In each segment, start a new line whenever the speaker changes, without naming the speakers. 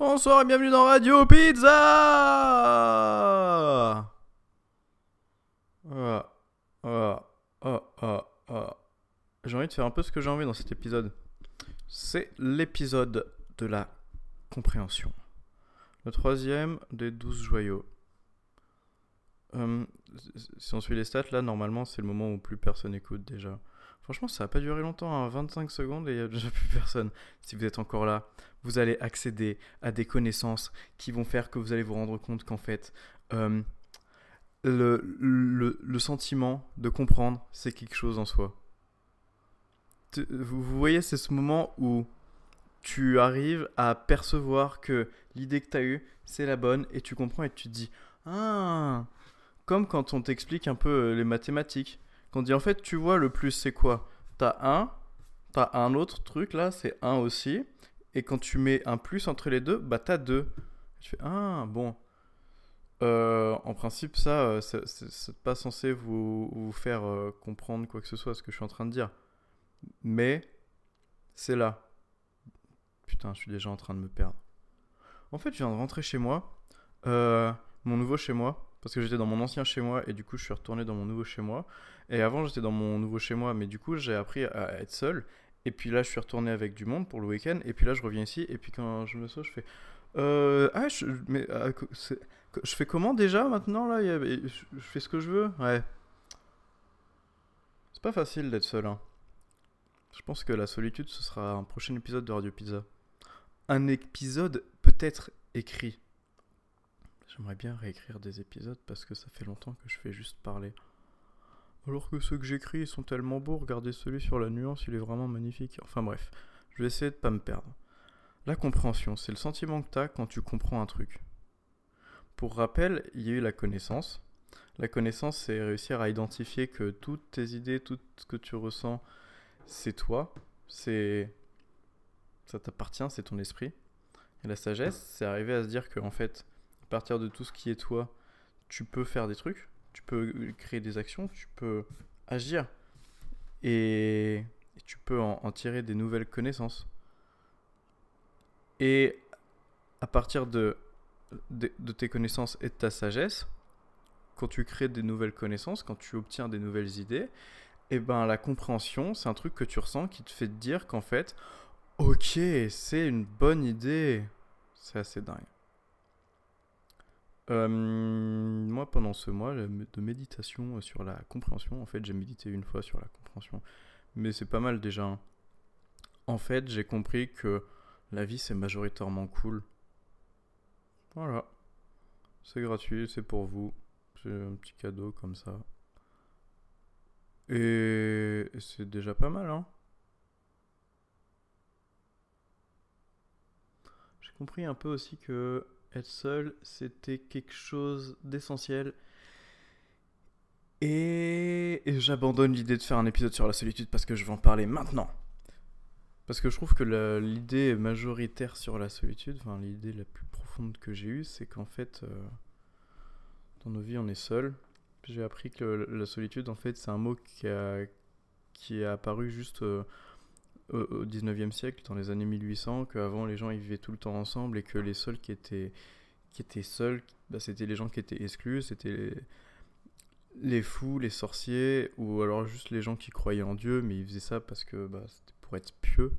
Bonsoir et bienvenue dans Radio Pizza Ah, ah, ah. J'ai envie de faire un peu ce que j'ai envie dans cet épisode. C'est l'épisode de la compréhension. Le troisième des douze joyaux. Hum, si on suit les stats, là, normalement, c'est le moment où plus personne écoute déjà. Franchement, ça n'a pas duré longtemps, hein, 25 secondes et il n'y a déjà plus personne. Si vous êtes encore là, vous allez accéder à des connaissances qui vont faire que vous allez vous rendre compte qu'en fait, hum, le, le, sentiment de comprendre, c'est quelque chose en soi. Vous voyez, c'est ce moment où tu arrives à percevoir que l'idée que tu as eue, c'est la bonne et tu comprends et tu te dis Ah Comme quand on t'explique un peu euh, les mathématiques. Qu'on dit en fait, tu vois, le plus c'est quoi? T'as un, t'as un autre truc là, c'est un aussi. Et quand tu mets un plus entre les deux, bah t'as deux. Tu fais Ah, bon. Euh, en principe, ça, euh, c'est pas censé vous, faire euh, comprendre quoi que ce soit, ce que je suis en train de dire. Mais c'est là. Putain, je suis déjà en train de me perdre. En fait, je viens de rentrer chez moi. Mon nouveau chez moi. Parce que j'étais dans mon ancien chez moi et du coup, je suis retourné dans mon nouveau chez moi. Et avant, j'étais dans mon nouveau chez moi, mais du coup, j'ai appris à être seul. Et puis là, je suis retourné avec du monde pour le week-end. Et puis là, je reviens ici. Et puis quand je me sors, je fais. Euh, ah, je, mais, euh, je fais comment déjà maintenant là? Je fais ce que je veux Ouais. C'est pas facile d'être seul. Hein. Je pense que la solitude, ce sera un prochain épisode de Radio Pizza. Un épisode peut-être écrit. J'aimerais bien réécrire des épisodes parce que ça fait longtemps que je fais juste parler. Alors que ceux que j'écris sont tellement beaux, regardez celui sur la nuance, il est vraiment magnifique. Enfin bref, je vais essayer de pas me perdre. La compréhension, c'est le sentiment que tu as quand tu comprends un truc. Pour rappel, il y a eu la connaissance. La connaissance, c'est réussir à identifier que toutes tes idées, tout ce que tu ressens, c'est toi, c'est ça t'appartient, c'est ton esprit. Et la sagesse, c'est arriver à se dire que en fait, partir de tout ce qui est toi, tu peux faire des trucs, tu peux créer des actions, tu peux agir et, tu peux en, tirer des nouvelles connaissances. Et à partir de, de, tes connaissances et de ta sagesse, quand tu crées des nouvelles connaissances, quand tu obtiens des nouvelles idées, et ben la compréhension, c'est un truc que tu ressens qui te fait te dire qu'en fait, ok, c'est une bonne idée. C'est assez dingue. Euh, moi, pendant ce mois de méditation sur la compréhension, en fait, j'ai médité une fois sur la compréhension, mais c'est pas mal déjà. hein. En fait, j'ai compris que la vie, c'est majoritairement cool. Voilà. C'est gratuit, c'est pour vous. C'est un petit cadeau comme ça. Et c'est déjà pas mal, hein. J'ai compris un peu aussi que être seul, c'était quelque chose d'essentiel. Et, j'abandonne l'idée de faire un épisode sur la solitude parce que je vais en parler maintenant. Parce que je trouve que l'idée majoritaire sur la solitude, enfin l'idée la plus profonde que j'ai eue, c'est qu'en fait, euh, dans nos vies, on est seul. J'ai appris que la solitude, en fait, c'est un mot qui, a, qui apparu juste euh, au, au 19e siècle, dans les années 1800, qu'avant les gens vivaient tout le temps ensemble et que les seuls qui étaient, seuls, bah, c'était les gens qui étaient exclus, c'était les, les fous, les sorciers, ou alors juste les gens qui croyaient en Dieu, mais ils faisaient ça parce que bah, c'était pour être pieux.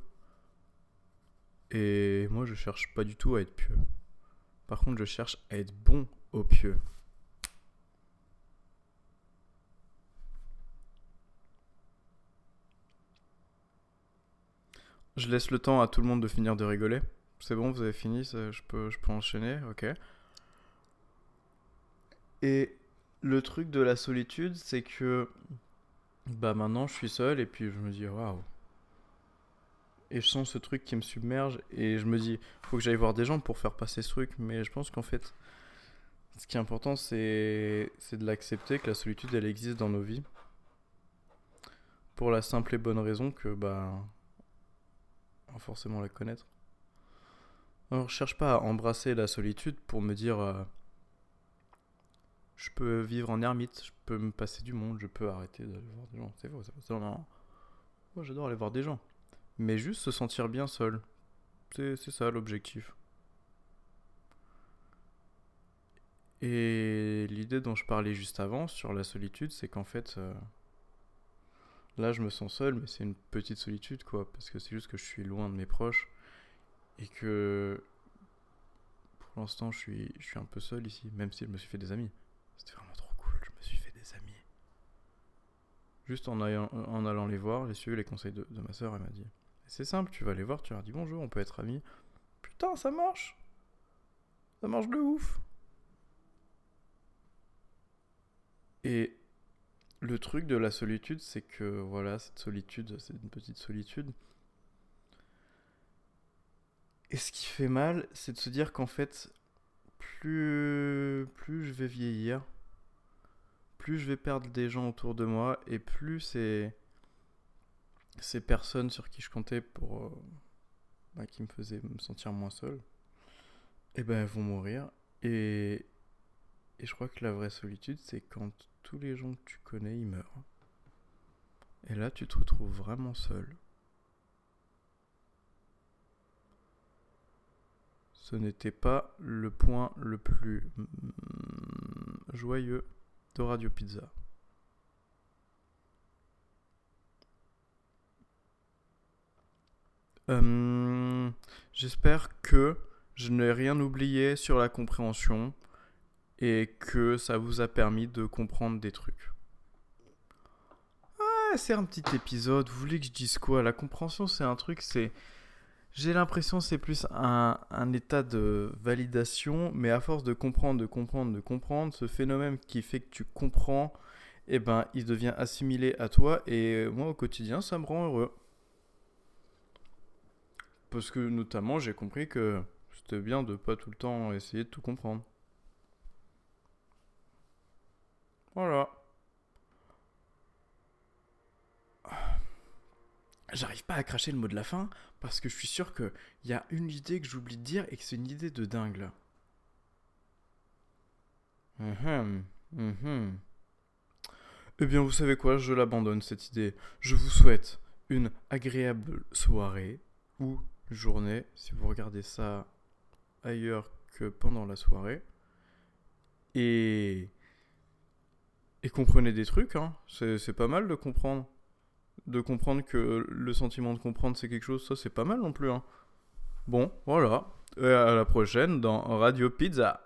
Et moi, je cherche pas du tout à être pieux. Par contre, je cherche à être bon au pieux. Je laisse le temps à tout le monde de finir de rigoler. C'est bon, vous avez fini, ça- je peux, je peux enchaîner, ok. Et le truc de la solitude, c'est que bah maintenant je suis seul et puis je me dis waouh. Et je sens ce truc qui me submerge et je me dis faut que j'aille voir des gens pour faire passer ce truc. Mais je pense qu'en fait, ce qui est important, c'est de l'accepter que la solitude elle existe dans nos vies. Pour la simple et bonne raison que bah forcément la connaître. Alors, je cherche pas à embrasser la solitude pour me dire euh, je peux vivre en ermite, je peux me passer du monde, je peux arrêter d'aller voir des gens. C'est vrai, c'est marrant. Moi, j'adore aller voir des gens. Mais juste se sentir bien seul. C'est ça l'objectif. Et l'idée dont je parlais juste avant sur la solitude, c'est qu'en fait. Euh, là je me sens seul, mais c'est une petite solitude quoi, parce que c'est juste que je suis loin de mes proches et que pour l'instant je suis, je suis un peu seul ici, même si je me suis fait des amis. C'était vraiment trop cool, je me suis fait des amis. Juste en, en allant les voir, j'ai suivi les conseils de, de ma soeur, elle m'a dit c'est simple, tu vas les voir, tu leur dis bonjour, on peut être amis. Putain, ça marche Ça marche de ouf Et le truc de la solitude, c'est que voilà, cette solitude, c'est une petite solitude. Et ce qui fait mal, c'est de se dire qu'en fait, plus, plus je vais vieillir, plus je vais perdre des gens autour de moi, et plus c'est ces personnes sur qui je comptais pour euh, bah, qui me faisaient me sentir moins seul, et eh ben elles vont mourir. Et, et je crois que la vraie solitude, c'est quand tous les gens que tu connais, ils meurent. Et là, tu te retrouves vraiment seul. Ce n'était pas le point le plus mm, joyeux de Radio Pizza. Euh, j'espère que je n'ai rien oublié sur la compréhension et que ça vous a permis de comprendre des trucs. Ah, c'est un petit épisode. Vous voulez que je dise quoi? La compréhension, c'est un truc, c'est. J'ai l'impression c'est plus un, un, état de validation, mais à force de comprendre, de comprendre, de comprendre, ce phénomène qui fait que tu comprends, eh ben, il devient assimilé à toi, et moi au quotidien, ça me rend heureux. Parce que notamment, j'ai compris que c'était bien de pas tout le temps essayer de tout comprendre. Voilà. J'arrive pas à cracher le mot de la fin parce que je suis sûr qu'il y a une idée que j'oublie de dire et que c'est une idée de dingue. Eh bien, vous savez quoi, je l'abandonne cette idée. Je vous souhaite une agréable soirée ou journée si vous regardez ça ailleurs que pendant la soirée. Et et comprenez des trucs, hein. c'est pas mal de comprendre. De comprendre que le sentiment de comprendre c'est quelque chose, ça c'est pas mal non plus. Hein. Bon, voilà. Et à la prochaine dans Radio Pizza.